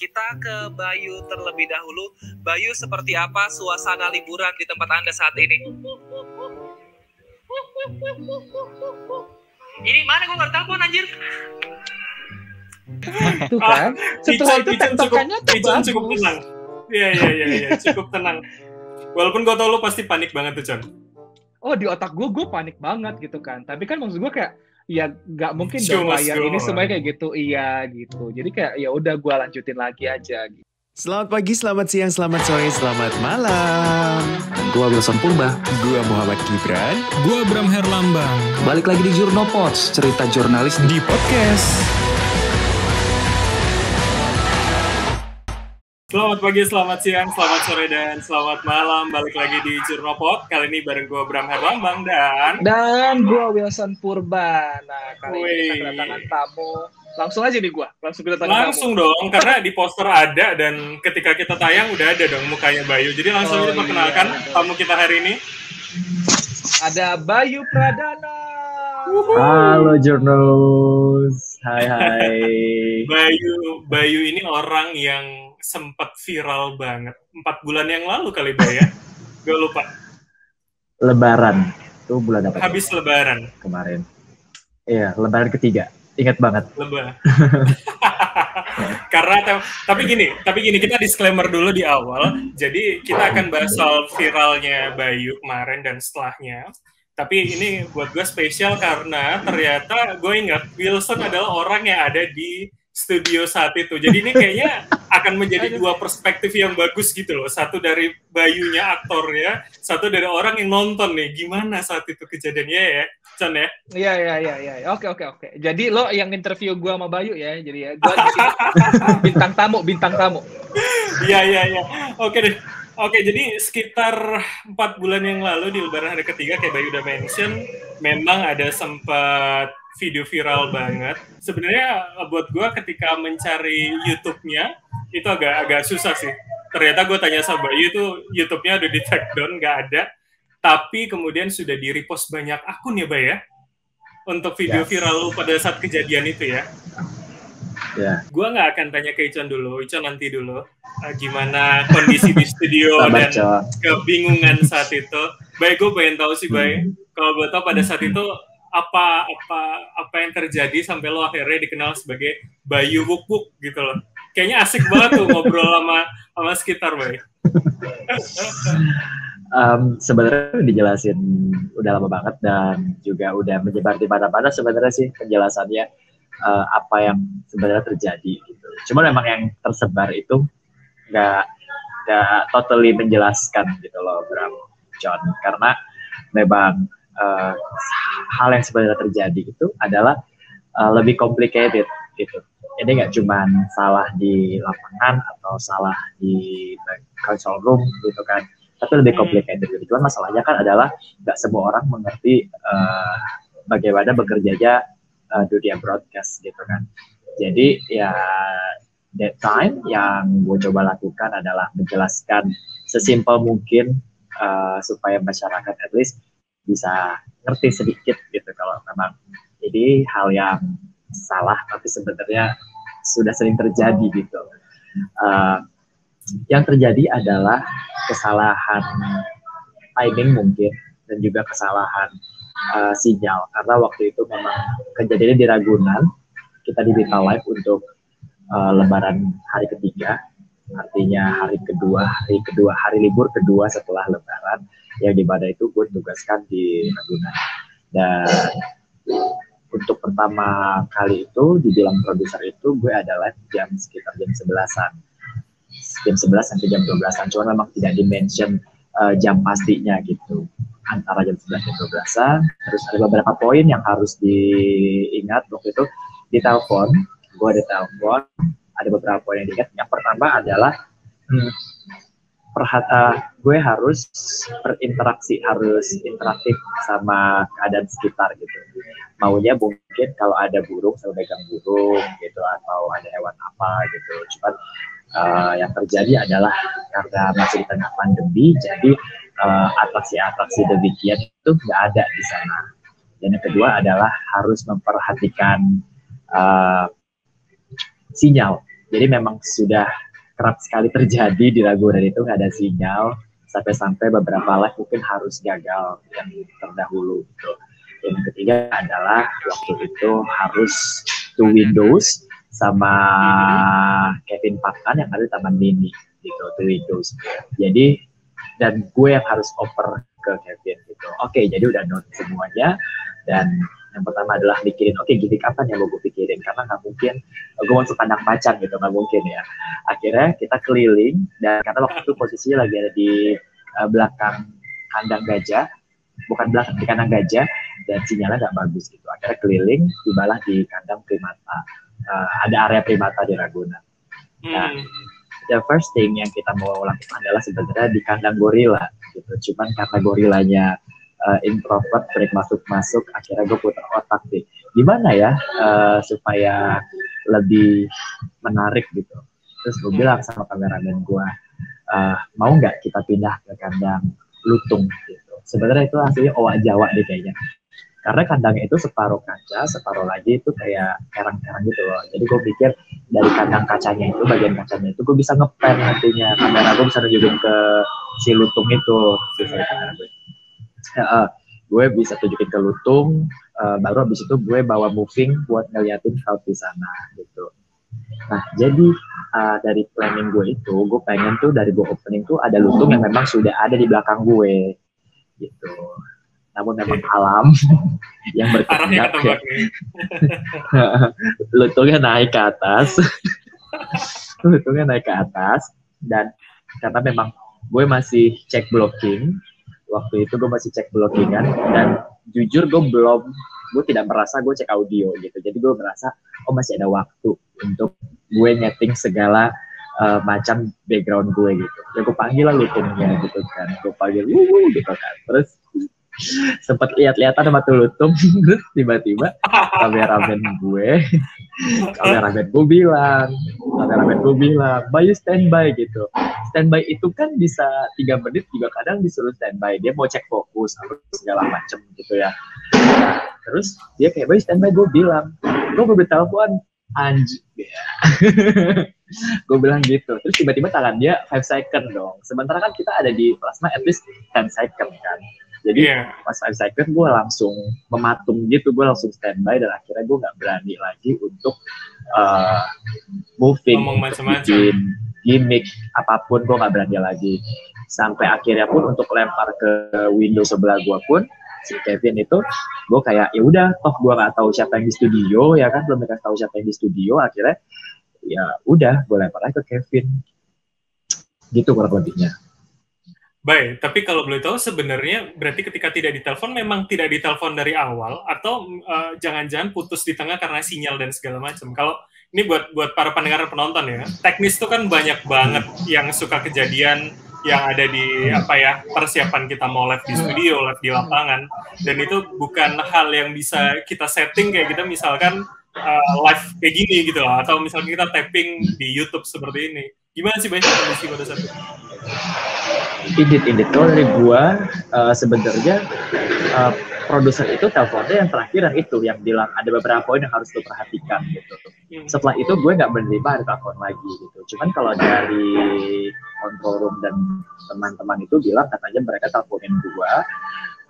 Kita ke Bayu terlebih dahulu. Bayu, seperti apa suasana liburan di tempat Anda saat ini? Ini mana gue nggak telepon anjir? Tuh kan, setelah itu cukup, tektokannya cukup bagus. tenang. Iya iya iya iya, cukup tenang. Walaupun gue tau lo pasti panik banget tuh, Con. Oh di otak gue, gue panik banget gitu kan. Tapi kan maksud gue kayak, ya nggak mungkin dong layar ini semuanya kayak gitu. Iya gitu. Jadi kayak ya udah gue lanjutin lagi aja. Gitu. Selamat pagi, selamat siang, selamat sore, selamat malam. Gua Wilson Purba. Gua Muhammad Gibran. Gua Bram Herlambang Balik lagi di Jurnopods, cerita jurnalis di podcast. Selamat pagi, selamat siang, selamat sore, dan selamat malam. Balik lagi di Jurnopot. Kali ini bareng gue Bram Herlambang dan... Dan gue Wilson Purba. Nah kali ini kita kedatangan tamu. Langsung aja nih gue, langsung kedatangan Langsung dong, karena di poster ada dan ketika kita tayang udah ada dong mukanya Bayu. Jadi langsung Oh, kita perkenalkan iya. tamu kita hari ini. tamu. Ada Bayu Pradana. Halo Jurnos, hai hai. Bayu, Bayu ini orang yang sempat viral banget. Empat bulan yang lalu kali Bayu ya. Gak lupa. Lebaran, itu bulan apa? Habis lebaran. kemarin. Iya, Lebaran ketiga. Ingat banget. Lebaran. Karena tapi gini, tapi gini kita disclaimer dulu di awal. Jadi kita akan bahas soal viralnya Bayu kemarin dan setelahnya. Tapi ini buat gue spesial karena ternyata gue ingat Wilson adalah orang yang ada di studio saat itu. Jadi ini kayaknya akan menjadi dua perspektif yang bagus gitu loh. Satu dari Bayunya aktornya, satu dari orang yang nonton nih. Gimana saat itu kejadiannya ya, Con ya? Iya iya iya iya. Oke oke oke. Jadi lo yang interview gue sama Bayu ya. Jadi ya gue sini bintang tamu bintang tamu. Iya iya iya. Oke deh. Oke, jadi sekitar empat bulan yang lalu di Lebaran hari ketiga kayak Bayu udah mention, memang ada sempat video viral banget. Sebenarnya eh, buat gua ketika mencari YouTube-nya itu agak agak susah sih. Ternyata gue tanya sama Bayu itu YouTube-nya udah di take down, nggak ada. Tapi kemudian sudah di repost banyak akun ya, Bay ya? Untuk video Yes. viral lu pada saat kejadian itu ya. Ya, Gua nggak akan tanya ke Icon dulu, Icon nanti dulu. Eh, gimana kondisi di studio dan kebingungan saat itu. Baik, gue pengen tahu sih, Hmm. Bay. Kalau gue tahu pada saat itu apa apa apa yang terjadi sampai lo akhirnya dikenal sebagai Bayu Wuk Wuk gitu loh. Kayaknya asik banget tuh ngobrol sama sama sekitar, Bay. Em, sebenarnya dijelasin udah lama banget dan juga udah menyebar di mana-mana sebenarnya sih penjelasannya eh, apa yang sebenarnya terjadi gitu. Cuman memang yang tersebar itu nggak nggak totally menjelaskan gitu loh Bram John karena memang eh, hal yang sebenarnya terjadi itu adalah eh, lebih complicated gitu. Jadi nggak cuman salah di lapangan atau salah di console room gitu kan, tapi lebih Hmm. complicated gitu. Cuman masalahnya kan adalah nggak semua orang mengerti eh, bagaimana bekerjanya eh, dunia broadcast gitu kan. Jadi ya that time yang gue coba lakukan adalah menjelaskan sesimpel mungkin eh, supaya masyarakat at least bisa ngerti sedikit gitu kalau memang jadi hal yang salah tapi sebenarnya sudah sering terjadi gitu. Eh, yang terjadi adalah kesalahan timing mungkin dan juga kesalahan eh, sinyal. Karena waktu itu memang kejadiannya di Ragunan kita diminta live untuk eh, Lebaran hari ketiga. Artinya hari kedua hari kedua hari libur kedua setelah Lebaran yang di mana itu gue tugaskan di Ragunan. Dan untuk pertama kali itu di bilang produser itu gue adalah jam sekitar jam 11-an jam 11 sampai jam 12-an cuma memang tidak dimention eh, jam pastinya gitu. Antara jam 11 dan 12-an terus ada beberapa poin yang harus diingat. Waktu itu di telepon gue ada telepon ada beberapa poin yang diingat. Yang pertama adalah hmm, perhat- eh, gue harus berinteraksi harus interaktif sama keadaan sekitar gitu. Maunya mungkin kalau ada burung saya megang burung gitu atau ada hewan apa gitu. Cuman eh, yang terjadi adalah karena masih di tengah pandemi jadi eh, atraksi-atraksi demikian itu nggak ada di sana. Dan yang kedua adalah harus memperhatikan eh, sinyal. Jadi memang sudah kerap sekali terjadi di Ragunan itu nggak ada sinyal sampai-sampai beberapa live mungkin harus gagal yang terdahulu gitu. Yang ketiga adalah waktu itu harus to Windows sama Kevin Pakan yang ada di Taman Mini gitu to Windows. Jadi dan gue yang harus oper ke Kevin gitu. Oke, jadi udah note semuanya dan yang pertama adalah mikirin oke okay, gimmick apa yang mau gue pikirin? Karena nggak mungkin gue masuk kandang macan gitu nggak mungkin ya. Akhirnya kita keliling dan karena waktu itu posisinya lagi ada di uh, belakang kandang gajah bukan belakang di kandang gajah dan sinyalnya nggak bagus gitu. Akhirnya keliling tibalah di kandang primata. Uh, ada area primata di Ragunan. Nah hmm. the first thing yang kita mau lakukan adalah sebenarnya di kandang gorila gitu. Cuman karena gorilanya uh, introvert break masuk masuk akhirnya gue putar otak deh gimana ya uh, supaya lebih menarik gitu terus gue bilang sama kameramen gue uh, mau nggak kita pindah ke kandang lutung gitu sebenarnya itu hasilnya owa jawa deh kayaknya karena kandangnya itu separuh kaca, separuh lagi itu kayak kerang-kerang gitu loh. Jadi gue pikir dari kandang kacanya itu, bagian kacanya itu gue bisa ngepen nantinya. Kamera gue bisa nunjukin ke si lutung itu. Gitu, uh, gue bisa tunjukin ke Lutung uh, baru habis itu gue bawa moving buat ngeliatin crowd di sana gitu. Nah jadi uh, dari planning gue itu gue pengen tuh dari gue opening tuh ada Lutung yang memang sudah ada di belakang gue gitu. Namun memang alam yang berkehendak ya. lutungnya naik ke atas. Lutungnya naik ke atas dan karena memang gue masih cek blocking waktu itu gue masih cek blockingan dan jujur gue belum gue tidak merasa gue cek audio gitu. Jadi gue merasa oh masih ada waktu untuk gue nyeting segala uh, macam background gue gitu. Ya gue panggil lah lutumnya gitu kan. Gue panggil wuh gitu kan. Terus sempat lihat-lihatan sama Tulutum terus tiba-tiba kameramen gue kameramen gue bilang kameramen gue bilang Bayu standby gitu. Standby itu kan bisa tiga menit juga kadang disuruh standby. Dia mau cek fokus segala macem gitu ya. Nah, terus dia kayak Bayu standby gue bilang. Gue mau telepon anjing ya. gue bilang gitu. Terus tiba-tiba tangan dia 5 second dong. Sementara kan kita ada di plasma at least 10 second kan jadi yeah. pas second gue langsung mematung gitu gue langsung standby dan akhirnya gue nggak berani lagi untuk uh, moving bikin gimmick apa pun gue nggak berani lagi. Sampai akhirnya pun untuk lempar ke window sebelah gue pun si Kevin itu gue kayak ya udah toh gue nggak tahu siapa yang di studio ya kan? Belum dikasih tahu siapa yang di studio akhirnya ya udah gue lempar aja ke Kevin. Gitu kurang lebihnya Baik, tapi kalau boleh tahu sebenarnya berarti ketika tidak ditelepon memang tidak ditelepon dari awal atau jangan jangan-jangan putus di tengah karena sinyal dan segala macam. Kalau ini buat buat para pendengar penonton ya, teknis itu kan banyak banget yang suka kejadian yang ada di apa ya persiapan kita mau live di studio, live di lapangan, dan itu bukan hal yang bisa kita setting kayak kita misalkan uh, live kayak gini gitu loh, atau misalnya kita tapping di YouTube seperti ini. Gimana sih banyak kondisi pada saat itu? Indit Indit kalau dari gua uh, sebenarnya uh, produser itu teleponnya yang terakhir yang itu yang bilang ada beberapa poin yang harus lo perhatikan gitu. Setelah itu gue nggak menerima ada telepon lagi gitu. Cuman kalau dari control room dan teman-teman itu bilang katanya mereka teleponin gua,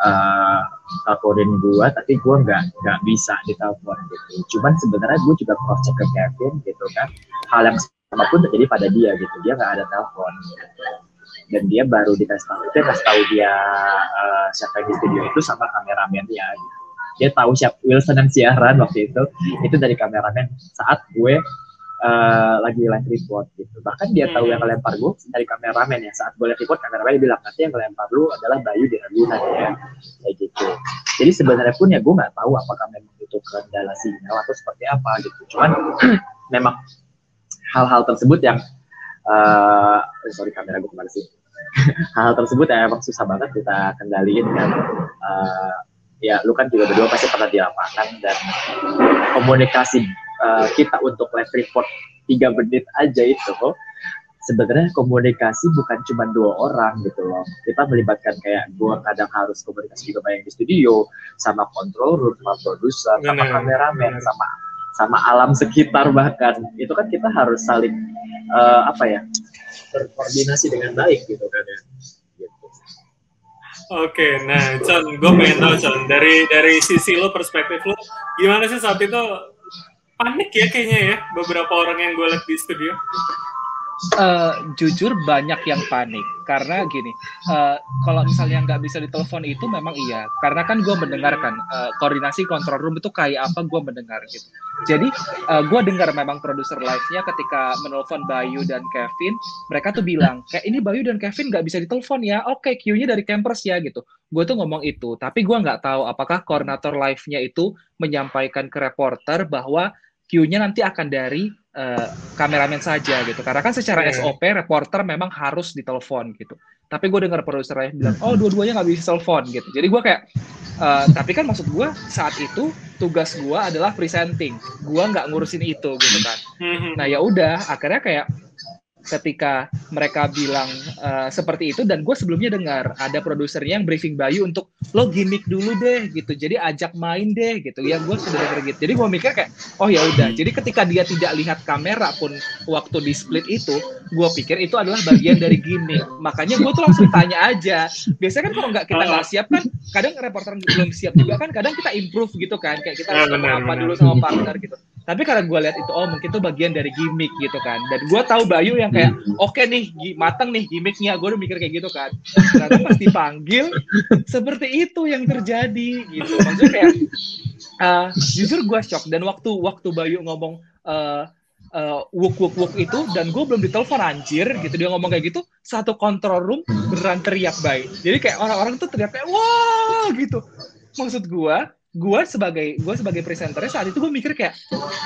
uh, teleponin gua, tapi gua nggak nggak bisa ditelepon gitu. Cuman sebenarnya gue juga cross check ke Kevin gitu kan. Hal yang sama pun terjadi pada dia gitu. Dia nggak ada telepon. Gitu dan dia baru dikasih tahu itu kasih tahu dia uh, siapa di studio itu sama kameramen dia gitu. dia tahu siapa Wilson yang siaran waktu itu itu dari kameramen saat gue uh, lagi live report gitu. Bahkan dia tahu yang ngelempar gue dari kameramen ya. Saat gue live report kameramen dia bilang nanti yang ngelempar lu adalah Bayu di Ragunan ya. Kayak gitu. Jadi sebenarnya pun ya gue nggak tahu apakah memang itu kendala sinyal atau seperti apa gitu. Cuman memang hal-hal tersebut yang uh, sorry kamera gue ke mana sih hal tersebut ya emang susah banget kita kendaliin kan. Uh, ya lu kan juga berdua pasti pernah di lapangan dan komunikasi uh, kita untuk live report tiga menit aja itu sebenarnya komunikasi bukan cuma dua orang gitu loh. Kita melibatkan kayak gua kadang harus komunikasi juga banyak di studio sama control room sama produser sama kameramen sama sama alam sekitar bahkan itu kan kita harus saling uh, apa ya berkoordinasi dengan baik gitu kan ya. Gitu. Oke, nah Con, gue pengen tahu Con, dari dari sisi lo perspektif lo, gimana sih saat itu panik ya kayaknya ya beberapa orang yang gue lihat di studio? Uh, jujur banyak yang panik. Karena gini uh, kalau misalnya nggak bisa ditelepon itu memang iya. Karena kan gue mendengarkan uh, koordinasi control room itu kayak apa gue mendengar gitu. Jadi uh, gue dengar memang produser live-nya ketika menelpon Bayu dan Kevin mereka tuh bilang kayak ini Bayu dan Kevin nggak bisa ditelepon ya. Oke okay, Q-nya dari campers ya gitu. Gue tuh ngomong itu tapi gue nggak tahu apakah koordinator live-nya itu menyampaikan ke reporter bahwa Q-nya nanti akan dari uh, kameramen saja gitu. Karena kan secara yeah. SOP reporter memang harus ditelepon gitu. Tapi gue dengar produser yang bilang, oh dua-duanya nggak bisa telepon gitu. Jadi gue kayak, uh, tapi kan maksud gue saat itu tugas gue adalah presenting. Gue nggak ngurusin itu gitu kan. Hmm. Nah ya udah, akhirnya kayak ketika mereka bilang uh, seperti itu dan gue sebelumnya dengar ada produsernya yang briefing Bayu untuk lo gimmick dulu deh gitu. Jadi ajak main deh gitu. Ya gue sudah dengar gitu. Jadi gue mikir kayak oh ya udah. Jadi ketika dia tidak lihat kamera pun waktu di split itu gue pikir itu adalah bagian dari gimmick. Makanya gue tuh langsung tanya aja. Biasanya kan kalau nggak kita nggak siap kan kadang reporter belum siap juga kan kadang kita improve gitu kan. Kayak kita harus apa dulu sama partner gitu. Tapi karena gue lihat itu oh mungkin itu bagian dari gimmick gitu kan. Dan gue tahu Bayu yang kayak oke okay nih mateng nih gimmicknya. Gue udah mikir kayak gitu kan. Ternyata pas dipanggil seperti itu yang terjadi gitu. Maksudnya kayak uh, jujur gue shock dan waktu waktu Bayu ngomong uh, uh, wuk wuk wuk itu dan gue belum ditelepon anjir gitu. Dia ngomong kayak gitu satu control room beneran teriak baik jadi kayak orang-orang tuh teriak kayak wah gitu. Maksud gue gue sebagai gue sebagai presenter saat itu gue mikir kayak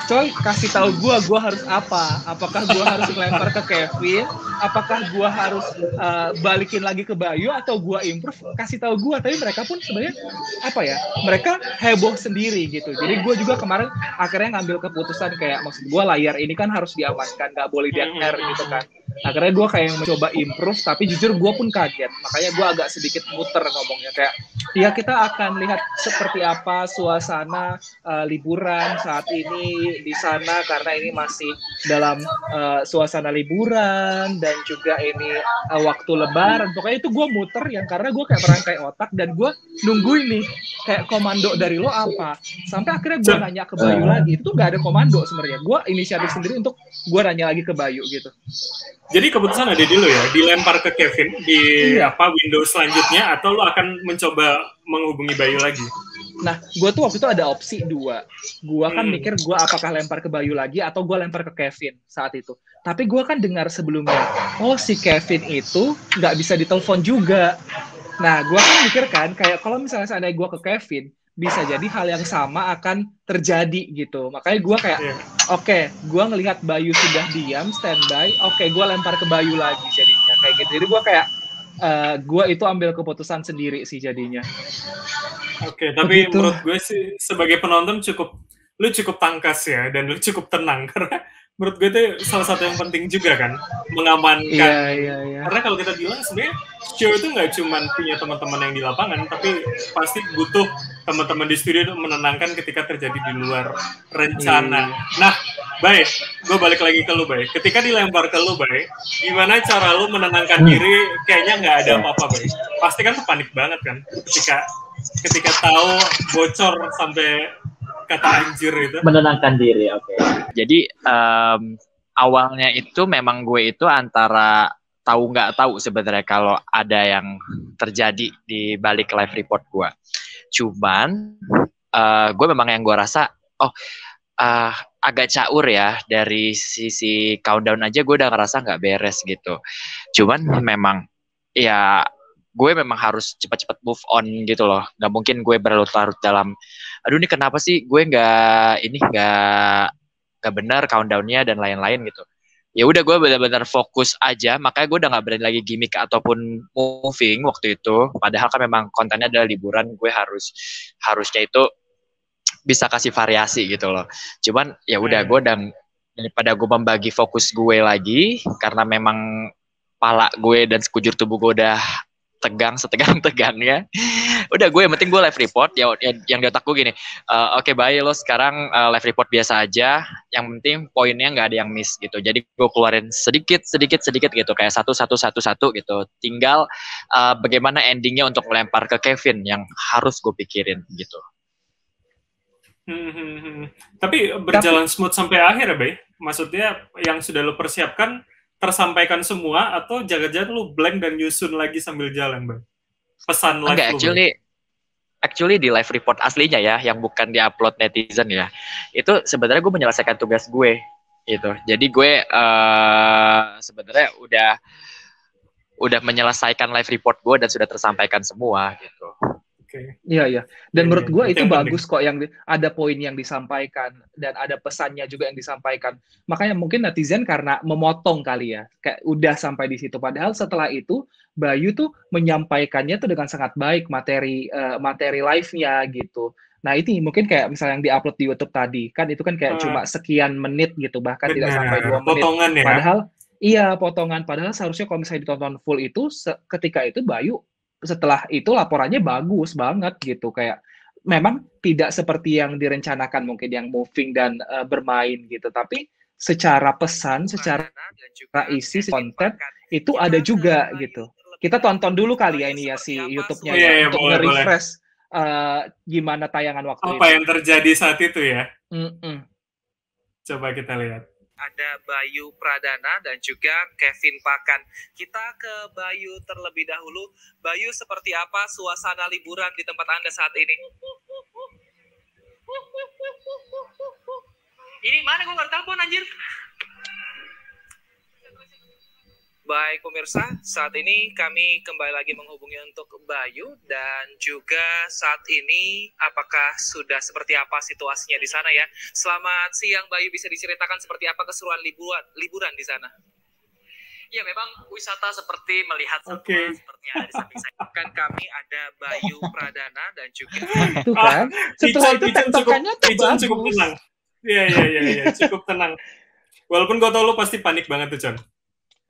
coy kasih tahu gue gue harus apa? Apakah gue harus lempar ke Kevin? Apakah gue harus uh, balikin lagi ke Bayu atau gue improve? Kasih tahu gue tapi mereka pun sebenarnya apa ya mereka heboh sendiri gitu. Jadi gue juga kemarin akhirnya ngambil keputusan kayak maksud gue layar ini kan harus diamankan nggak boleh di air gitu kan akhirnya gue kayak mencoba improve tapi jujur gue pun kaget. Makanya gue agak sedikit muter ngomongnya kayak ya kita akan lihat seperti apa suasana uh, liburan saat ini di sana karena ini masih dalam uh, suasana liburan dan juga ini uh, waktu lebaran. Pokoknya itu gue muter yang karena gue kayak merangkai otak dan gue nunggu ini kayak komando dari lo apa. Sampai akhirnya gue nanya ke Bayu lagi. Itu gak ada komando sebenarnya. Gue inisiatif sendiri untuk gue nanya lagi ke Bayu gitu jadi keputusan ada di lo ya, dilempar ke Kevin di iya. apa Windows selanjutnya atau lo akan mencoba menghubungi Bayu lagi? Nah, gue tuh waktu itu ada opsi dua. Gue kan hmm. mikir gue apakah lempar ke Bayu lagi atau gue lempar ke Kevin saat itu. Tapi gue kan dengar sebelumnya, oh si Kevin itu nggak bisa ditelepon juga. Nah, gue kan mikir kan, kayak kalau misalnya seandainya gue ke Kevin, bisa jadi hal yang sama akan terjadi gitu. Makanya gue kayak, yeah. Oke, okay, gue ngelihat Bayu sudah diam, standby, oke, okay, gue lempar ke Bayu lagi jadinya kayak gitu. Jadi gue kayak, uh, eh, gue itu ambil keputusan sendiri sih jadinya. Oke, okay, tapi Begitu. menurut gue sih sebagai penonton cukup, lu cukup tangkas ya, dan lu cukup tenang karena menurut gue itu salah satu yang penting juga kan mengamankan iya, iya, iya. karena kalau kita bilang sebenarnya show itu nggak cuma punya teman-teman yang di lapangan tapi pasti butuh teman-teman di studio untuk menenangkan ketika terjadi di luar rencana iya. nah baik gue balik lagi ke lu baik ketika dilempar ke lu baik gimana cara lu menenangkan hmm. diri kayaknya nggak ada apa-apa baik pasti kan panik banget kan ketika ketika tahu bocor sampai kata anjir itu menenangkan diri oke. Okay. jadi um, awalnya itu memang gue itu antara tahu nggak tahu sebenarnya kalau ada yang terjadi di balik live report gue. Cuman uh, gue memang yang gue rasa oh uh, agak caur ya dari sisi countdown aja gue udah ngerasa nggak beres gitu. Cuman memang ya gue memang harus cepat-cepat move on gitu loh. Nggak mungkin gue berlarut-larut dalam aduh ini kenapa sih? Gue nggak ini nggak nggak benar countdownnya dan lain-lain gitu. Ya udah gue benar-benar fokus aja. Makanya gue udah nggak berani lagi gimmick ataupun moving waktu itu. Padahal kan memang kontennya adalah liburan gue harus harusnya itu bisa kasih variasi gitu loh. Cuman ya udah hmm. gue udah daripada gue membagi fokus gue lagi karena memang pala gue dan sekujur tubuh gue udah tegang setegang-tegangnya udah gue yang penting gue live report. Ya yang, yang di otak gue gini uh, oke okay, baik lo sekarang uh, live report biasa aja. Yang penting poinnya nggak ada yang miss gitu. Jadi gue keluarin sedikit sedikit sedikit gitu. Kayak satu satu satu satu gitu. Tinggal uh, bagaimana endingnya untuk melempar ke Kevin yang harus gue pikirin gitu. Hmm, hmm, hmm. Tapi berjalan Tapi, smooth sampai akhir ya, Bay? Maksudnya yang sudah lo persiapkan tersampaikan semua atau jangan-jangan lu blank dan nyusun lagi sambil jalan, Bang? Pesan live Enggak, actually bang? actually di live report aslinya ya, yang bukan di upload netizen ya. Itu sebenarnya gue menyelesaikan tugas gue gitu. Jadi gue uh, sebenarnya udah udah menyelesaikan live report gue dan sudah tersampaikan semua gitu. Iya iya. Dan ya, menurut gue itu bagus penting. kok yang ada poin yang disampaikan dan ada pesannya juga yang disampaikan. Makanya mungkin netizen karena memotong kali ya, kayak udah sampai di situ. Padahal setelah itu Bayu tuh menyampaikannya tuh dengan sangat baik materi uh, materi live-nya gitu. Nah ini mungkin kayak misalnya yang diupload di YouTube tadi kan itu kan kayak uh, cuma sekian menit gitu bahkan benar, tidak sampai dua menit. Potongan ya. Padahal iya potongan. Padahal seharusnya kalau misalnya ditonton full itu ketika itu Bayu setelah itu laporannya bagus banget gitu. Kayak memang tidak seperti yang direncanakan mungkin yang moving dan uh, bermain gitu. Tapi secara pesan secara isi konten itu ada juga gitu. kita tonton dulu kali ya ini ya si YouTube-nya ya, ya, untuk nge-refresh uh, gimana tayangan waktu apa itu. yang terjadi saat itu ya? Mm -mm. coba kita lihat ada Bayu Pradana dan juga Kevin Pakan. Kita ke Bayu terlebih dahulu. Bayu, seperti apa suasana liburan di tempat Anda saat ini? Ini mana gue nggak telepon anjir? Baik pemirsa, saat ini kami kembali lagi menghubungi untuk Bayu dan juga saat ini apakah sudah seperti apa situasinya di sana ya? Selamat siang Bayu, bisa diceritakan seperti apa keseruan liburan liburan di sana? Ya memang wisata seperti melihat okay. seperti yang ada di samping saya. Kan kami ada Bayu Pradana dan juga itu kan. Setelah itu tektokannya cukup, cukup tenang. Iya iya iya ya, cukup tenang. Walaupun gue tau lo pasti panik banget tuh John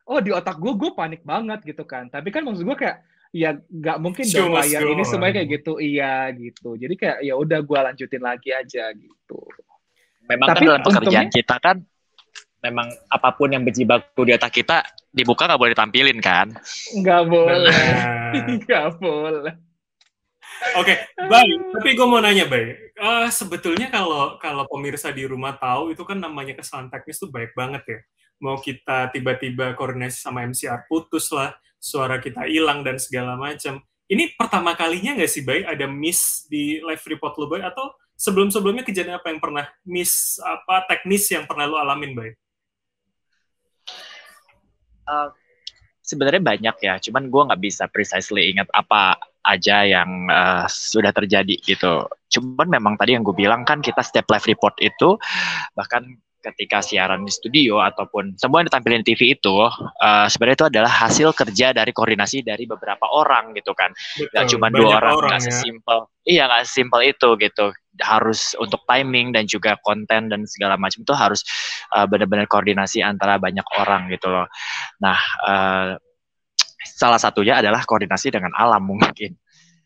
oh di otak gue gue panik banget gitu kan. Tapi kan maksud gue kayak ya nggak mungkin dong layar ini semuanya kayak gitu. Iya gitu. Jadi kayak ya udah gue lanjutin lagi aja gitu. Memang kan tapi kan dalam pekerjaan untungnya, kita kan memang apa pun yang berjibaku di otak kita dibuka nggak boleh ditampilin kan? Nggak boleh. Nggak boleh. Oke, okay, baik. Tapi gue mau nanya, baik. Uh, sebetulnya kalau kalau pemirsa di rumah tahu itu kan namanya kesalahan teknis tuh baik banget ya mau kita tiba-tiba koordinasi sama MCR putus lah, suara kita hilang dan segala macam. Ini pertama kalinya nggak sih, Bay, ada miss di live report lo, Bay? Atau sebelum-sebelumnya kejadian apa yang pernah miss, apa teknis yang pernah lo alamin, Bay? Uh, sebenarnya banyak ya, cuman gue nggak bisa precisely ingat apa aja yang uh, sudah terjadi gitu. Cuman memang tadi yang gue bilang kan kita setiap live report itu bahkan ketika siaran di studio ataupun semua yang ditampilin di TV itu uh, sebenarnya itu adalah hasil kerja dari koordinasi dari beberapa orang gitu kan. Nggak cuma dua orang nggak ya. sesimpel iya nggak sesimpel itu gitu. Harus untuk timing dan juga konten dan segala macam itu harus uh, benar-benar koordinasi antara banyak orang gitu loh. Nah uh, salah satunya adalah koordinasi dengan alam mungkin.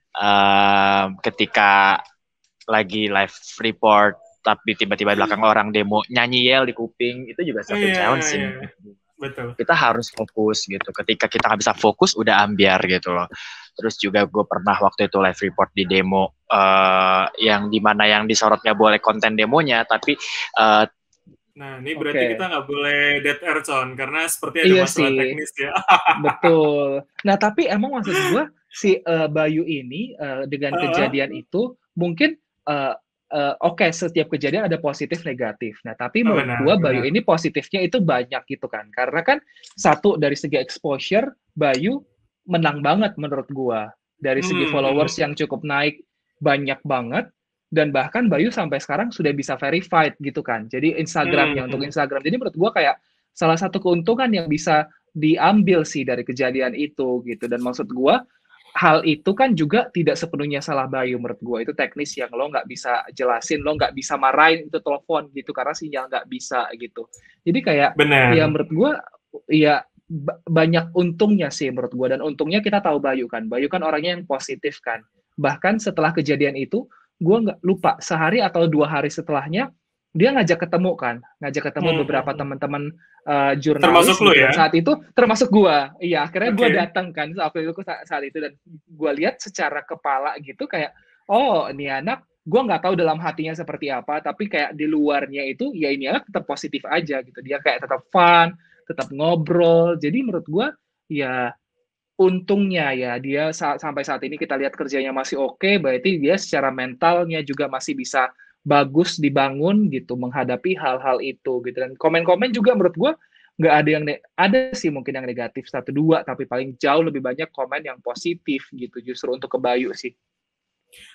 Uh, ketika lagi live report tapi tiba-tiba belakang orang demo nyanyi yel di kuping itu juga satu yeah, challenge sih. Yeah. Betul. Kita harus fokus gitu. Ketika kita nggak bisa fokus, udah ambiar gitu loh. Terus juga gue pernah waktu itu live report di demo uh, yang di mana yang disorotnya boleh konten demonya, tapi uh, Nah, ini berarti okay. kita nggak boleh dead air, Con, karena seperti ada iya masalah sih. teknis ya. Betul. Nah, tapi emang maksud gue si uh, Bayu ini uh, dengan uh. kejadian itu mungkin uh, uh, oke okay, setiap kejadian ada positif negatif. Nah, tapi oh, menurut gua Bayu ini positifnya itu banyak gitu kan. Karena kan satu dari segi exposure Bayu menang banget menurut gua. Dari segi hmm. followers yang cukup naik banyak banget dan bahkan Bayu sampai sekarang sudah bisa verified gitu kan. Jadi Instagramnya hmm. untuk Instagram. Jadi menurut gua kayak salah satu keuntungan yang bisa diambil sih dari kejadian itu gitu. Dan maksud gua hal itu kan juga tidak sepenuhnya salah Bayu menurut gue itu teknis yang lo nggak bisa jelasin lo nggak bisa marahin itu telepon gitu karena sinyal nggak bisa gitu. Jadi kayak Bener. ya menurut gue ya banyak untungnya sih menurut gue dan untungnya kita tahu Bayu kan. Bayu kan orangnya yang positif kan. Bahkan setelah kejadian itu gue nggak lupa sehari atau dua hari setelahnya dia ngajak ketemu kan ngajak ketemu hmm. beberapa teman-teman uh, jurnalis termasuk lu ya? Saat itu termasuk gue iya akhirnya okay. gue datang kan saat itu saat itu. Dan gue lihat secara kepala gitu kayak oh ini anak gue nggak tahu dalam hatinya seperti apa tapi kayak di luarnya itu ya ini anak tetap positif aja gitu. Dia kayak tetap fun tetap ngobrol. Jadi menurut gue ya untungnya ya dia saat, sampai saat ini kita lihat kerjanya masih oke okay, berarti dia secara mentalnya juga masih bisa bagus dibangun gitu menghadapi hal-hal itu gitu dan komen-komen juga menurut gue nggak ada yang ada sih mungkin yang negatif satu dua tapi paling jauh lebih banyak komen yang positif gitu justru untuk kebayu sih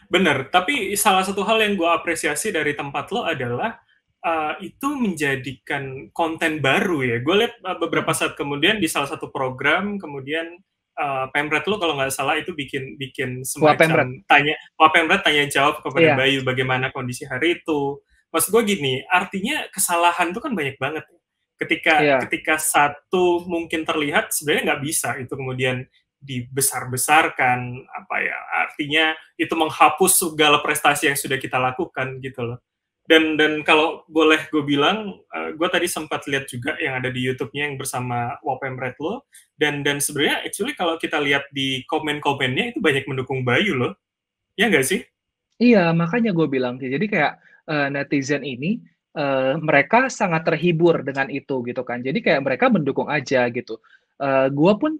Bener, tapi salah satu hal yang gue apresiasi dari tempat lo adalah uh, itu menjadikan konten baru ya. Gue lihat uh, beberapa saat kemudian di salah satu program, kemudian uh, Pemret lo kalau nggak salah itu bikin bikin semacam tanya, Wah Pemret tanya jawab kepada yeah. Bayu bagaimana kondisi hari itu. Maksud gue gini, artinya kesalahan itu kan banyak banget. Ketika yeah. ketika satu mungkin terlihat sebenarnya nggak bisa itu kemudian dibesar-besarkan apa ya artinya itu menghapus segala prestasi yang sudah kita lakukan gitu loh dan dan kalau boleh gue bilang uh, gue tadi sempat lihat juga yang ada di YouTube-nya yang bersama Wapem Redlo. Dan dan sebenarnya actually kalau kita lihat di komen-komennya itu banyak mendukung Bayu loh. Ya nggak sih? Iya makanya gue bilang sih. Jadi kayak uh, netizen ini uh, mereka sangat terhibur dengan itu gitu kan. Jadi kayak mereka mendukung aja gitu. Uh, gue pun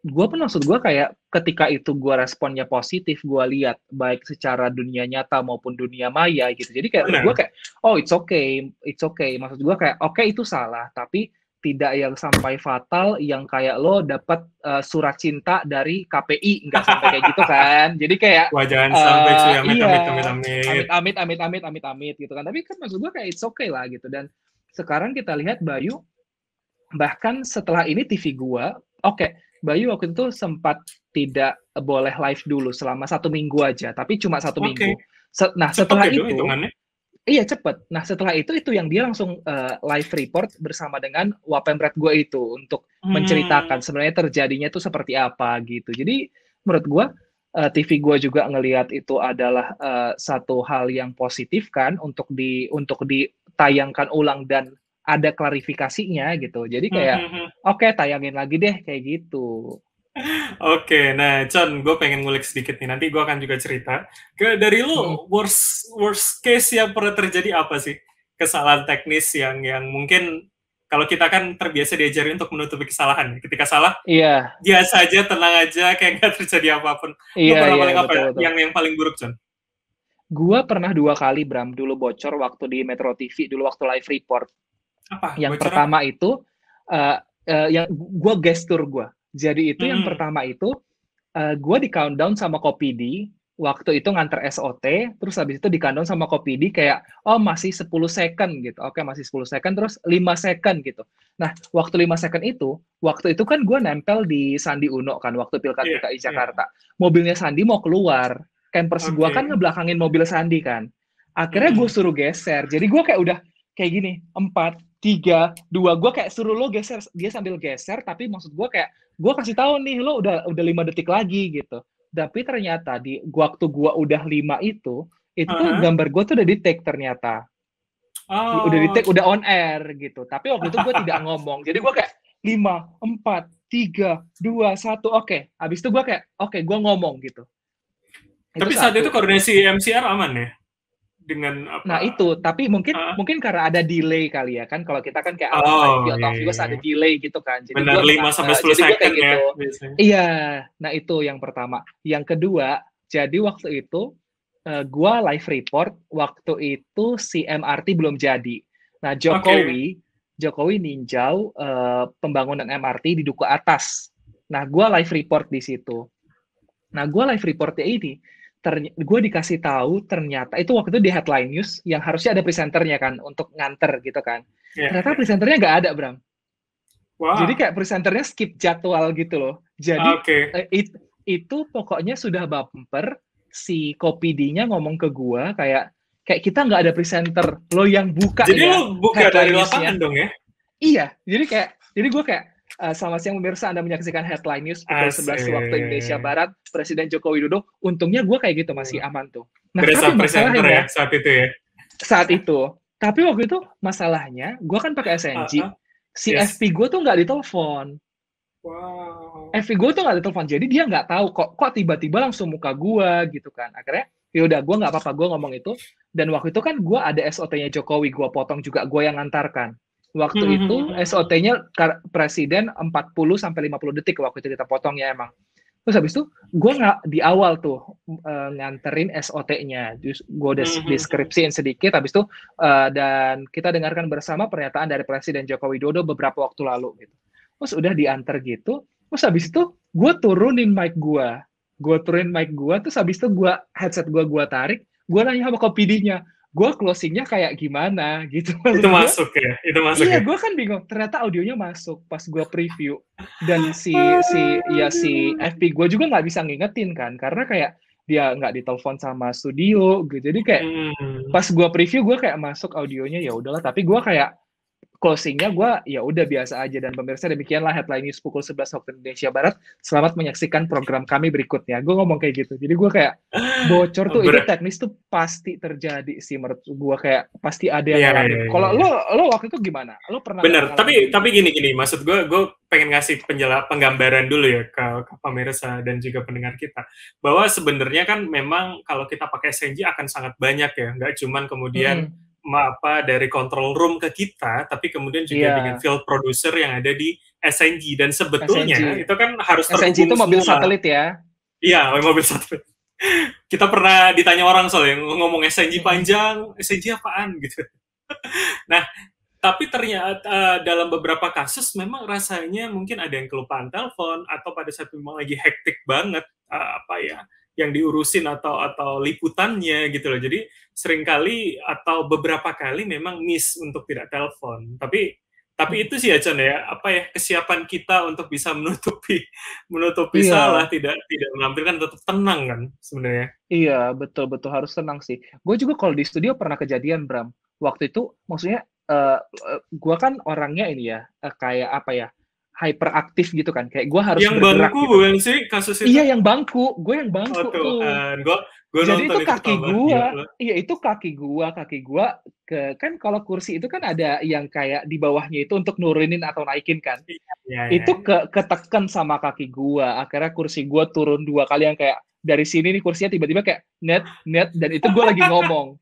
gue pun maksud gue kayak ketika itu gue responnya positif gue lihat baik secara dunia nyata maupun dunia maya gitu. Jadi kayak gue kayak oh it's okay it's okay. Maksud gue kayak oke okay, itu salah tapi tidak yang sampai fatal yang kayak lo dapat uh, surat cinta dari KPI nggak sampai kayak gitu kan. Jadi kayak wah jangan uh, sampai cuy amit, iya, amit, amit, amit. Amit amit amit amit amit gitu kan. Tapi kan maksud gue kayak it's okay lah gitu. Dan sekarang kita lihat Bayu bahkan setelah ini TV gua oke okay, Bayu waktu itu sempat tidak boleh live dulu selama satu minggu aja, tapi cuma satu okay. minggu. Se nah cepet setelah ya itu, iya cepet. Nah setelah itu itu yang dia langsung uh, live report bersama dengan wapemret gue itu untuk hmm. menceritakan sebenarnya terjadinya itu seperti apa gitu. Jadi menurut gue uh, TV gue juga ngelihat itu adalah uh, satu hal yang positif kan untuk di untuk ditayangkan ulang dan ada klarifikasinya gitu. Jadi kayak mm -hmm. oke okay, tayangin lagi deh kayak gitu. Oke, okay, nah John, gue pengen ngulik sedikit nih. Nanti gue akan juga cerita. Ke dari lu hmm. worst worst case yang pernah terjadi apa sih? Kesalahan teknis yang yang mungkin kalau kita kan terbiasa diajarin untuk menutupi kesalahan. Ketika salah, iya. biasa aja, tenang aja, kayak nggak terjadi apa pun. Iya, pernah iya, paling apa ya? betul. yang yang paling buruk, John? Gua pernah dua kali Bram dulu bocor waktu di Metro TV dulu waktu live report apa? Yang Bocor pertama apa? itu uh, uh, yang gue gestur gue. Jadi itu hmm. yang pertama itu uh, gue di countdown sama Kopidi waktu itu nganter SOT, terus habis itu di countdown sama Kopidi kayak oh masih 10 second gitu. Oke, masih 10 second terus 5 second gitu. Nah, waktu 5 second itu, waktu itu kan gue nempel di Sandi Uno kan waktu Pilkada yeah, DKI iya. Jakarta. Yeah. Mobilnya Sandi mau keluar. Campers okay. gue kan ngebelakangin mobil Sandi kan. Akhirnya gue suruh geser. Jadi gue kayak udah kayak gini, empat, tiga dua gue kayak suruh lo geser dia sambil geser tapi maksud gue kayak gue kasih tahu nih lo udah udah lima detik lagi gitu. Tapi ternyata di waktu gue udah lima itu itu uh -huh. gambar gue tuh udah di take ternyata. Oh. udah di take udah on air gitu. Tapi waktu itu gue tidak ngomong. Jadi gue kayak lima empat tiga dua satu oke. Okay. habis itu gue kayak oke okay, gue ngomong gitu. Tapi saat itu koordinasi MCR aman ya dengan apa? Nah itu, tapi mungkin uh, mungkin karena ada delay kali ya kan. Kalau kita kan kayak oh, iya, atau iya, ada delay gitu kan. Jadi Benar lima sampai sepuluh second ya. Gitu. Iya, nah itu yang pertama. Yang kedua, jadi waktu itu uh, gua live report waktu itu si MRT belum jadi. Nah Jokowi okay. Jokowi ninjau uh, pembangunan MRT di Duku Atas. Nah gua live report di situ. Nah gua live reportnya ini gue dikasih tahu ternyata itu waktu itu di headline news yang harusnya ada presenternya kan untuk nganter gitu kan. Yeah. Ternyata presenternya nggak ada Bram. Wow. Jadi kayak presenternya skip jadwal gitu loh. Jadi okay. eh, it, itu pokoknya sudah bumper si kopi nya ngomong ke gue kayak kayak kita nggak ada presenter lo yang buka jadi ya, lo buka dari lapangan dong ya iya jadi kayak jadi gue kayak Uh, selamat siang pemirsa, Anda menyaksikan Headline News pukul Asik. 11 waktu Indonesia Barat. Presiden Joko Widodo, untungnya gue kayak gitu masih aman tuh. Nah, Berasa tapi masalahnya ya saat itu ya. saat itu, tapi waktu itu masalahnya, gue kan pakai SNG, Ah, ah. si Yes. FP gue tuh nggak ditelepon. Wow. FP gue tuh nggak ditelepon, jadi dia nggak tahu kok kok tiba-tiba langsung muka gue gitu kan. Akhirnya ya udah gue nggak apa-apa gue ngomong itu. Dan waktu itu kan gue ada SOT-nya Jokowi, gue potong juga gue yang ngantarkan. Waktu Hmm. itu SOT-nya kar- presiden 40 sampai 50 detik waktu itu kita potong ya emang. Terus habis itu gue nggak di awal tuh eh, nganterin SOT-nya, Terus gue udah deskripsiin sedikit, habis itu eh, dan kita dengarkan bersama pernyataan dari Presiden Joko Widodo beberapa waktu lalu gitu. Terus udah diantar gitu, terus habis itu gue turunin mic gue, gue turunin mic gue, terus habis itu gue headset gue gue tarik, gue nanya sama kopidnya, gue closingnya kayak gimana gitu. Itu masuk ya, itu masuk Iya, ya. gue kan bingung. Ternyata audionya masuk pas gue preview dan si si ya si FP gue juga nggak bisa ngingetin kan, karena kayak dia nggak ditelepon sama studio gitu. Jadi kayak Hmm. pas gue preview gue kayak masuk audionya ya udahlah. Tapi gue kayak closingnya gue ya udah biasa aja dan pemirsa demikianlah headline news pukul 11 waktu Indonesia Barat. Selamat menyaksikan program kami berikutnya. Gue ngomong kayak gitu. Jadi gue kayak bocor tuh itu teknis tuh pasti terjadi sih menurut gue kayak pasti ada yang ngalamin. iya, iya, Kalau iya. lo lo waktu itu gimana? Lo pernah Bener, tapi tapi gini gini, maksud gue gue pengen ngasih penjela penggambaran dulu ya ke, ke pemirsa dan juga pendengar kita bahwa sebenarnya kan memang kalau kita pakai SNG akan sangat banyak ya, nggak cuman kemudian Hmm, apa dari control room ke kita, tapi kemudian juga Iya. dengan field producer yang ada di SNG dan sebetulnya SNG. itu kan harus SNG itu mobil semua. satelit ya. Iya, mobil satelit. Kita pernah ditanya orang soalnya ngomong SNG panjang, SNG apaan gitu. nah, tapi ternyata eh, dalam beberapa kasus memang rasanya mungkin ada yang kelupaan telepon atau pada saat memang lagi hektik banget eh, apa ya yang diurusin atau atau liputannya gitu loh. Jadi sering kali atau beberapa kali memang miss untuk tidak telepon. Tapi tapi itu sih ya Chan ya, apa ya kesiapan kita untuk bisa menutupi menutupi Iya. salah, tidak tidak menampilkan tetap tenang kan sebenarnya. Iya, betul betul harus tenang sih. Gue juga kalau di studio pernah kejadian Bram. Waktu itu maksudnya eh, gue kan orangnya ini ya eh, kayak apa ya hyperaktif gitu kan. Kayak gue harus yang bangku gitu. bukan sih kasus itu? Iya yang bangku, gue yang bangku Oh tuh. Tuhan, gue gue Jadi itu kaki tambah gua, gila. iya itu kaki gua, kaki gua ke kan kalau kursi itu kan ada yang kayak di bawahnya itu untuk nurunin atau naikin kan. Iya, iya. Itu ke ketekan sama kaki gua. Akhirnya kursi gua turun dua kali yang kayak dari sini nih kursinya tiba-tiba kayak net net dan itu gua lagi ngomong.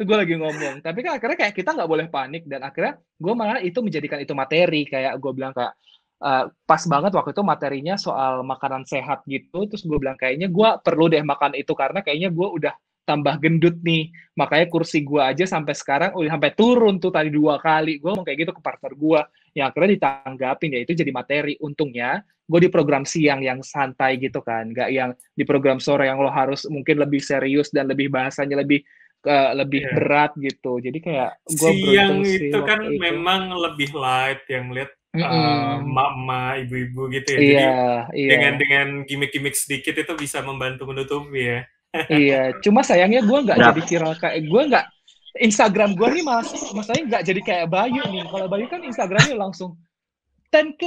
Itu gua lagi ngomong. Tapi kan akhirnya kayak kita nggak boleh panik dan akhirnya gua malah itu menjadikan itu materi kayak gua bilang kayak eh, pas banget waktu itu materinya soal makanan sehat gitu terus gue bilang kayaknya gue perlu deh makan itu karena kayaknya gue udah tambah gendut nih makanya kursi gue aja sampai sekarang udah sampai turun tuh tadi dua kali gue ngomong kayak gitu ke partner gue yang akhirnya ditanggapin ya itu jadi materi untungnya gue di program siang yang santai gitu kan nggak yang di program sore yang lo harus mungkin lebih serius dan lebih bahasanya lebih eh, lebih Iya. berat gitu jadi kayak gue siang beruntung sih itu kan itu. memang lebih light yang lihat Mm-mm. eh, emak-emak, ibu-ibu gitu ya. Jadi iya iya dengan dengan gimmick-gimmick sedikit itu bisa membantu menutupi ya. Iya, cuma sayangnya gue nggak jadi viral kayak gue nggak Instagram gue nih mas, masalahnya nggak jadi kayak Bayu nih. Kalau Bayu kan Instagramnya langsung 10k,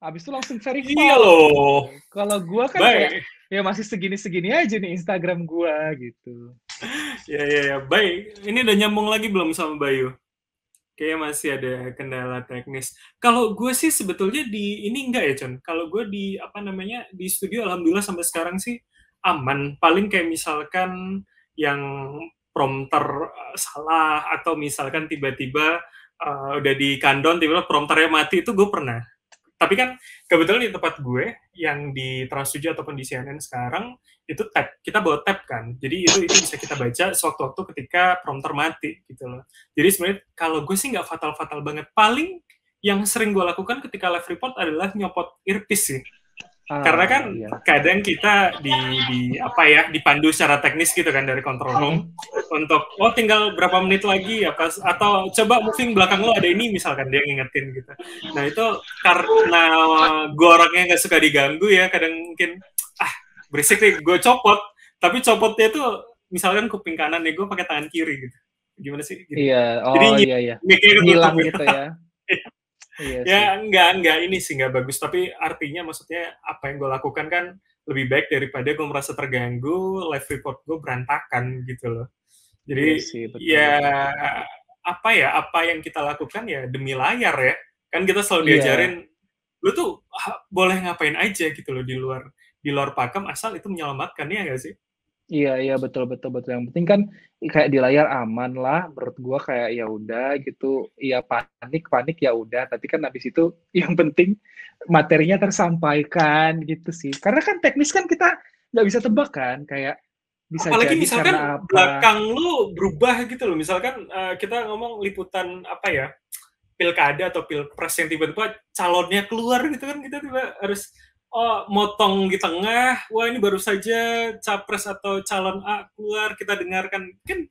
habis itu langsung verified. Iya loh. Kalau gue kan kayak ya masih segini-segini aja nih Instagram gue gitu. Ya ya ya, baik. Ini udah nyambung lagi belum sama Bayu? Kayaknya masih ada kendala teknis. Kalau gue sih sebetulnya di ini enggak ya, Con. Kalau gue di apa namanya di studio, alhamdulillah sampai sekarang sih aman. Paling kayak misalkan yang prompter uh, salah atau misalkan tiba-tiba uh, udah di kandon tiba-tiba prompternya mati itu gue pernah. Tapi kan kebetulan di tempat gue yang di Trans 7 ataupun di CNN sekarang itu tab kita bawa tab kan. Jadi itu itu bisa kita baca sewaktu-waktu ketika prompter mati gitu loh. Jadi sebenarnya kalau gue sih nggak fatal-fatal banget. Paling yang sering gue lakukan ketika live report adalah nyopot earpiece sih Ah, karena kan iya. kadang kita di, di apa ya dipandu secara teknis gitu kan dari control room untuk oh tinggal berapa menit lagi ya pas atau coba moving belakang lo ada ini misalkan dia ngingetin gitu nah itu karena gue orangnya nggak suka diganggu ya kadang mungkin ah berisik nih gue copot tapi copotnya tuh misalkan kuping kanan nih gue pakai tangan kiri gitu gimana sih gitu. Iya, oh Jadi iya iya. Ngilang gitu. gitu ya. Iya ya enggak enggak. Ini sih enggak bagus. Tapi artinya maksudnya apa yang gue lakukan kan lebih baik daripada gue merasa terganggu live report gue berantakan gitu loh. Jadi Iya sih, betul, ya apa ya apa yang kita lakukan ya demi layar ya. Kan kita selalu Iya. diajarin lu tuh ha- boleh ngapain aja gitu loh di luar di luar pakem asal itu menyelamatkan ya nggak sih Iya iya betul betul betul. Yang penting kan kayak di layar aman lah. Menurut gua kayak ya udah gitu. Iya panik panik ya udah. Tapi kan habis itu yang penting materinya tersampaikan gitu sih. Karena kan teknis kan kita nggak bisa tebak kan. Kayak bisa apalagi jadi misalkan karena apa. belakang lu berubah gitu loh misalkan eh, kita ngomong liputan apa ya pilkada atau pilpres yang tiba-tiba calonnya keluar gitu kan kita tiba harus oh motong di tengah wah ini baru saja capres atau calon A keluar kita dengarkan kan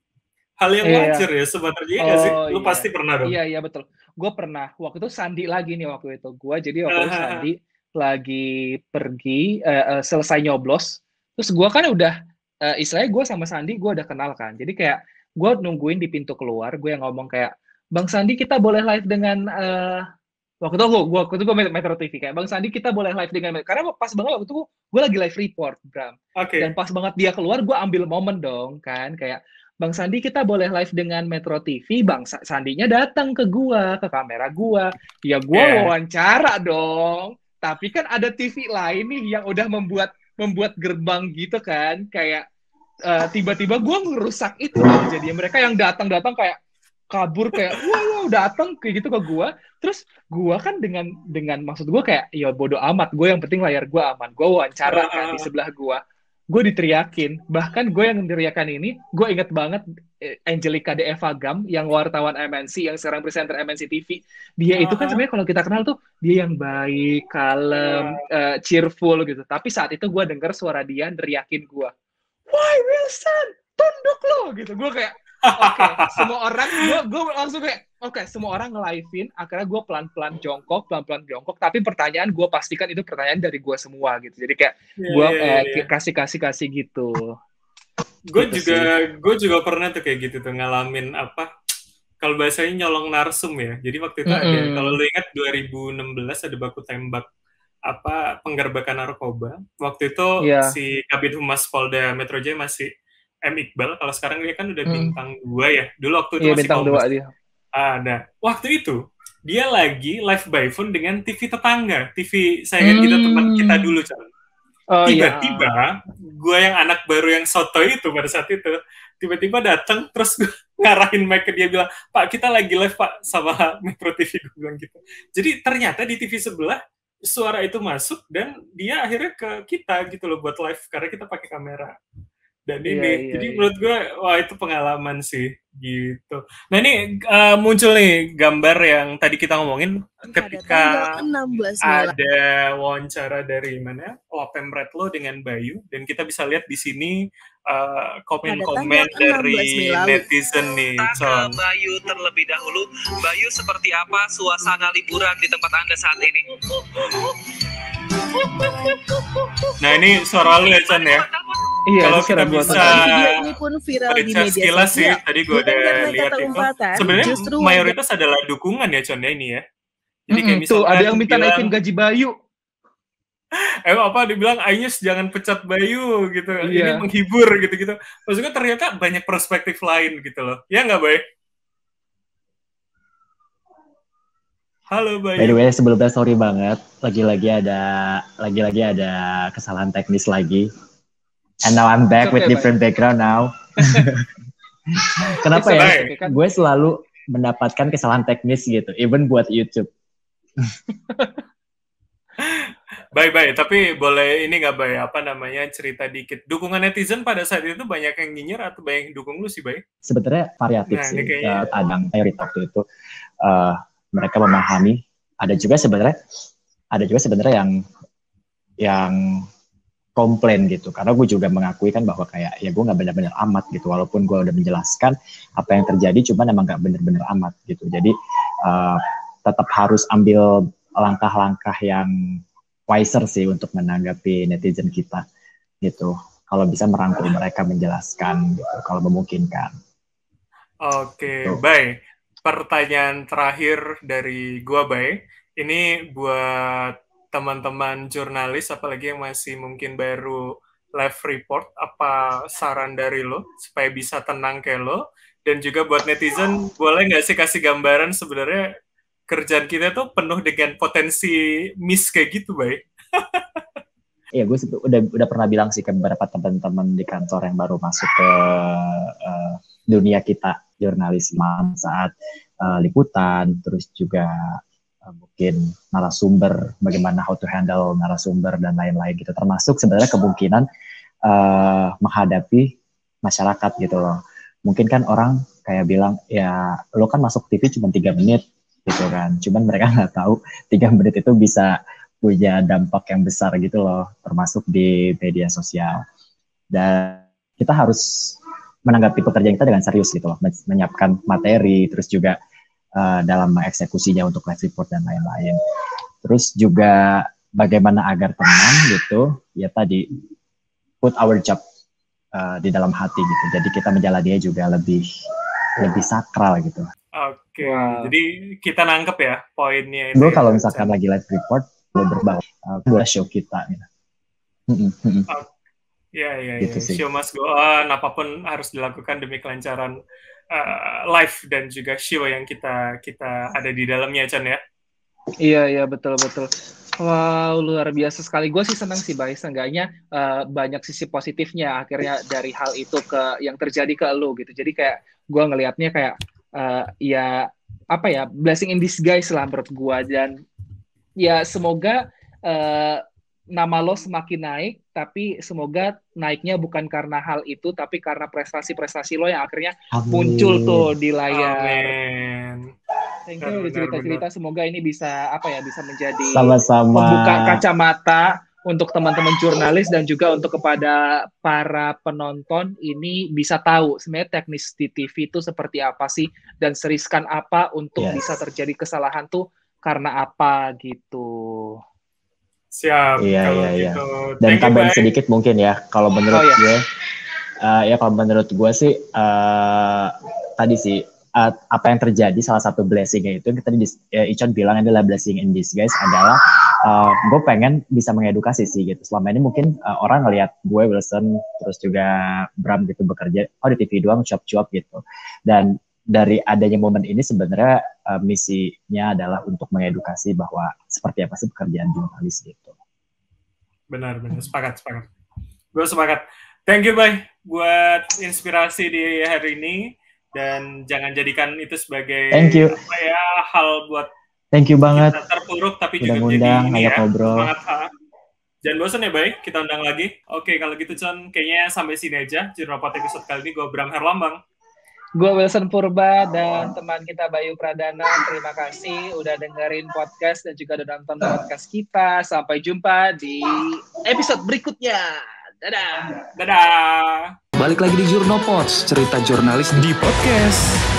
hal yang Iya. wajar ya sebenarnya iya nggak sih Oh, lu iya. pasti pernah dong Iya iya betul. Gue pernah waktu itu Sandi lagi nih waktu itu. Gue jadi waktu itu Hahaha. Sandi lagi pergi eh, eh, selesai nyoblos. Terus gue kan udah eh, istilahnya gue sama Sandi gue udah kenal kan. Jadi kayak gue nungguin di pintu keluar. Gue yang ngomong kayak Bang Sandi kita boleh live dengan eh, waktu itu gue waktu itu gue Metro TV kayak Bang Sandi kita boleh live dengan karena pas banget waktu itu gue lagi live report Bram. Oke. Dan pas banget dia keluar gue ambil momen dong kan kayak Bang Sandi kita boleh live dengan Metro TV Bang Sa- Sandinya datang ke gua ke kamera gua. Ya gua Yeah. wawancara dong. Tapi kan ada TV lain nih yang udah membuat membuat gerbang gitu kan kayak eh, tiba-tiba gua ngerusak itu jadi mereka yang datang-datang kayak kabur kayak wah wah datang kayak gitu ke gua. Terus gua kan dengan dengan maksud gua kayak ya bodoh amat. Gue yang penting layar gua aman. Gua wawancara kan di sebelah gua. Gue diteriakin. Bahkan gue yang teriakan ini gue inget banget eh, Angelica de Eva Gam yang wartawan MNC yang sekarang presenter MNC TV dia itu kan sebenarnya kalau kita kenal tuh dia yang baik kalem eh, cheerful gitu. Tapi saat itu gue dengar suara dia neriakin gue why Wilson tunduk lo gitu. Gue kayak oke semua orang gue gue langsung kayak oke semua orang nge-live-in akhirnya gue pelan-pelan jongkok pelan-pelan jongkok tapi pertanyaan gue pastikan itu pertanyaan dari gue semua gitu jadi kayak gue Iya, iya, iya. kasih kasih kasih gitu gue gitu juga gue juga pernah tuh kayak gitu tuh ngalamin apa kalau bahasanya nyolong narsum ya jadi waktu itu ada Mm-mm. kalau lu ingat 2016 ada baku tembak apa penggerbekan narkoba waktu itu Iya. si Kabid Humas Polda Metro Jaya masih M Iqbal kalau sekarang dia kan udah Hmm. bintang dua ya dulu waktu itu iya masih bintang dua dia Ah, nah, waktu itu dia lagi live by phone dengan TV tetangga, TV sayangan kita Hmm. tempat kita dulu, Cal. oh iya Tiba-tiba, gue yang anak baru yang soto itu pada saat itu, tiba-tiba datang terus gue ngarahin mic ke dia bilang, Pak kita lagi live Pak sama Metro TV gue bilang gitu. Jadi ternyata di TV sebelah suara itu masuk dan dia akhirnya ke kita gitu loh buat live karena kita pakai kamera dan Iya, ini iya, jadi iya. menurut gue wah itu pengalaman sih gitu nah ini eh, muncul nih gambar yang tadi kita ngomongin ketika tanggal 16 Maret. ada wawancara dari mana oh Pemretlo dengan Bayu dan kita bisa lihat di sini komen-komen Pada tanggal 16 dari netizen nih Kita ke Bayu terlebih dahulu. Bayu seperti apa suasana liburan di tempat Anda saat ini? nah ini suara lu ya Son ya. Iya Kalau kita bisa-. Video ini pun viral di Richard media sekilas sih tadi gue udah lihat itu. umpatan, sebenarnya mayoritas adalah dukungan ya Con ya ini ya. Jadi kayak Mm-mm, tuh misalkan ada yang minta bilang, naikin gaji Bayu eh apa dibilang Ayus jangan pecat Bayu gitu ini Iya. menghibur gitu gitu maksudnya ternyata banyak perspektif lain gitu loh ya nggak Bay halo By the Bayu way, sebelumnya sorry banget. Lagi-lagi ada lagi-lagi ada kesalahan teknis lagi. And now I'm back It's with okay, different background now. Kenapa ya? okay? Gue selalu mendapatkan kesalahan teknis gitu, even buat YouTube. Bay Bay tapi boleh ini nggak Bay? Apa namanya cerita dikit. Dukungan netizen pada saat itu banyak yang nyinyir atau banyak yang dukung lu sih Bay? Sebenarnya variatif Nah, sih. kayaknya- Eh, Kadang mayoritas waktu itu eh, mereka memahami. Ada juga sebenarnya ada juga sebenarnya yang yang komplain gitu. Karena gue juga mengakui kan bahwa kayak ya gue nggak benar-benar amat gitu. Walaupun gue udah menjelaskan apa yang terjadi cuman emang nggak benar-benar amat gitu. Jadi eh, tetap harus ambil langkah-langkah yang wiser sih untuk menanggapi netizen kita gitu kalau bisa merangkul mereka menjelaskan gitu kalau memungkinkan Oke, Tuh. Bay. Pertanyaan terakhir dari gua, Bay. ini buat teman-teman jurnalis apalagi yang masih mungkin baru live report apa saran dari lo supaya bisa tenang kayak lo dan juga buat netizen boleh nggak sih kasih gambaran sebenarnya kerjaan kita tuh penuh dengan potensi miss kayak gitu baik Iya, gue udah udah pernah bilang sih ke beberapa teman-teman di kantor yang baru masuk ke eh, dunia kita jurnalisme saat eh, liputan, terus juga eh, mungkin narasumber, bagaimana how to handle narasumber dan lain-lain gitu. Termasuk sebenarnya kemungkinan eh, menghadapi masyarakat gitu loh. Mungkin kan orang kayak bilang ya lo kan masuk TV cuma tiga menit gitu kan. Cuman mereka nggak tahu tiga menit itu bisa punya dampak yang besar gitu loh, termasuk di media sosial. Dan kita harus menanggapi pekerjaan kita dengan serius gitu loh, men- menyiapkan materi, terus juga eh, dalam mengeksekusinya untuk live report dan lain-lain. Terus juga bagaimana agar tenang gitu, ya tadi put our job eh, di dalam hati gitu. Jadi kita menjalaninya juga lebih lebih sakral gitu. Oke Wow. jadi kita nangkep ya poinnya itu Gue ya. kalau misalkan lagi live report, gue berbau uh, buat show kita. Gitu. Ya, ya, Gitu ya. sih. Show must go on. Apa pun harus dilakukan demi kelancaran uh, live dan juga show yang kita kita ada di dalamnya, Chan ya. Iya iya betul betul. Wow luar biasa sekali. Gue sih senang sih Bay. Seenggaknya eh, banyak sisi positifnya akhirnya dari hal itu ke yang terjadi ke lo gitu. Jadi kayak gue ngelihatnya kayak eh, ya apa ya blessing in disguise lah menurut gue dan ya semoga eh, nama lo semakin naik. Tapi semoga naiknya bukan karena hal itu tapi karena prestasi-prestasi lo yang akhirnya muncul tuh di layar. Amin. Thank you udah cerita-cerita. Semoga ini bisa apa ya bisa menjadi Sama-sama. membuka kacamata untuk teman-teman jurnalis dan juga untuk kepada para penonton ini bisa tahu sebenarnya teknis di TV itu seperti apa sih dan seriskan apa untuk Yes. bisa terjadi kesalahan tuh karena apa gitu. Siap. Iya, kalau iya, iya. gitu. Dan Thank you, tambahin sedikit mungkin ya, kalau menurut Oh, iya. gue, eh, ya kalau menurut gue sih eh, tadi sih eh, apa yang terjadi salah satu blessingnya itu yang tadi ya, Ichon bilang adalah blessing in disguise adalah eh, gue pengen bisa mengedukasi sih gitu. Selama ini mungkin eh, orang ngelihat gue Wilson terus juga Bram gitu bekerja oh di TV doang cuap-cuap gitu. Dan dari adanya momen ini sebenarnya eh, misinya adalah untuk mengedukasi bahwa seperti apa sih pekerjaan jurnalis gitu. Benar, benar. Sepakat, sepakat. Gue sepakat. Thank you, Bay, buat inspirasi di hari ini. Dan jangan jadikan itu sebagai Thank you. apa ya hal buat Thank you banget. kita terpuruk, tapi Udah juga ngundang, ini ayo ya, ngobrol. semangat. ha. Jangan bosan ya, Bay. Kita undang lagi. Oke, kalau gitu, Con, kayaknya sampai sini aja. Jurnal episode kali ini gue Bram Herlambang. Gue Wilson Purba dan teman kita Bayu Pradana. Terima kasih udah dengerin podcast dan juga udah nonton podcast kita. Sampai jumpa di episode berikutnya. Dadah. Dadah! Balik lagi di Jurnopods, cerita jurnalis di podcast.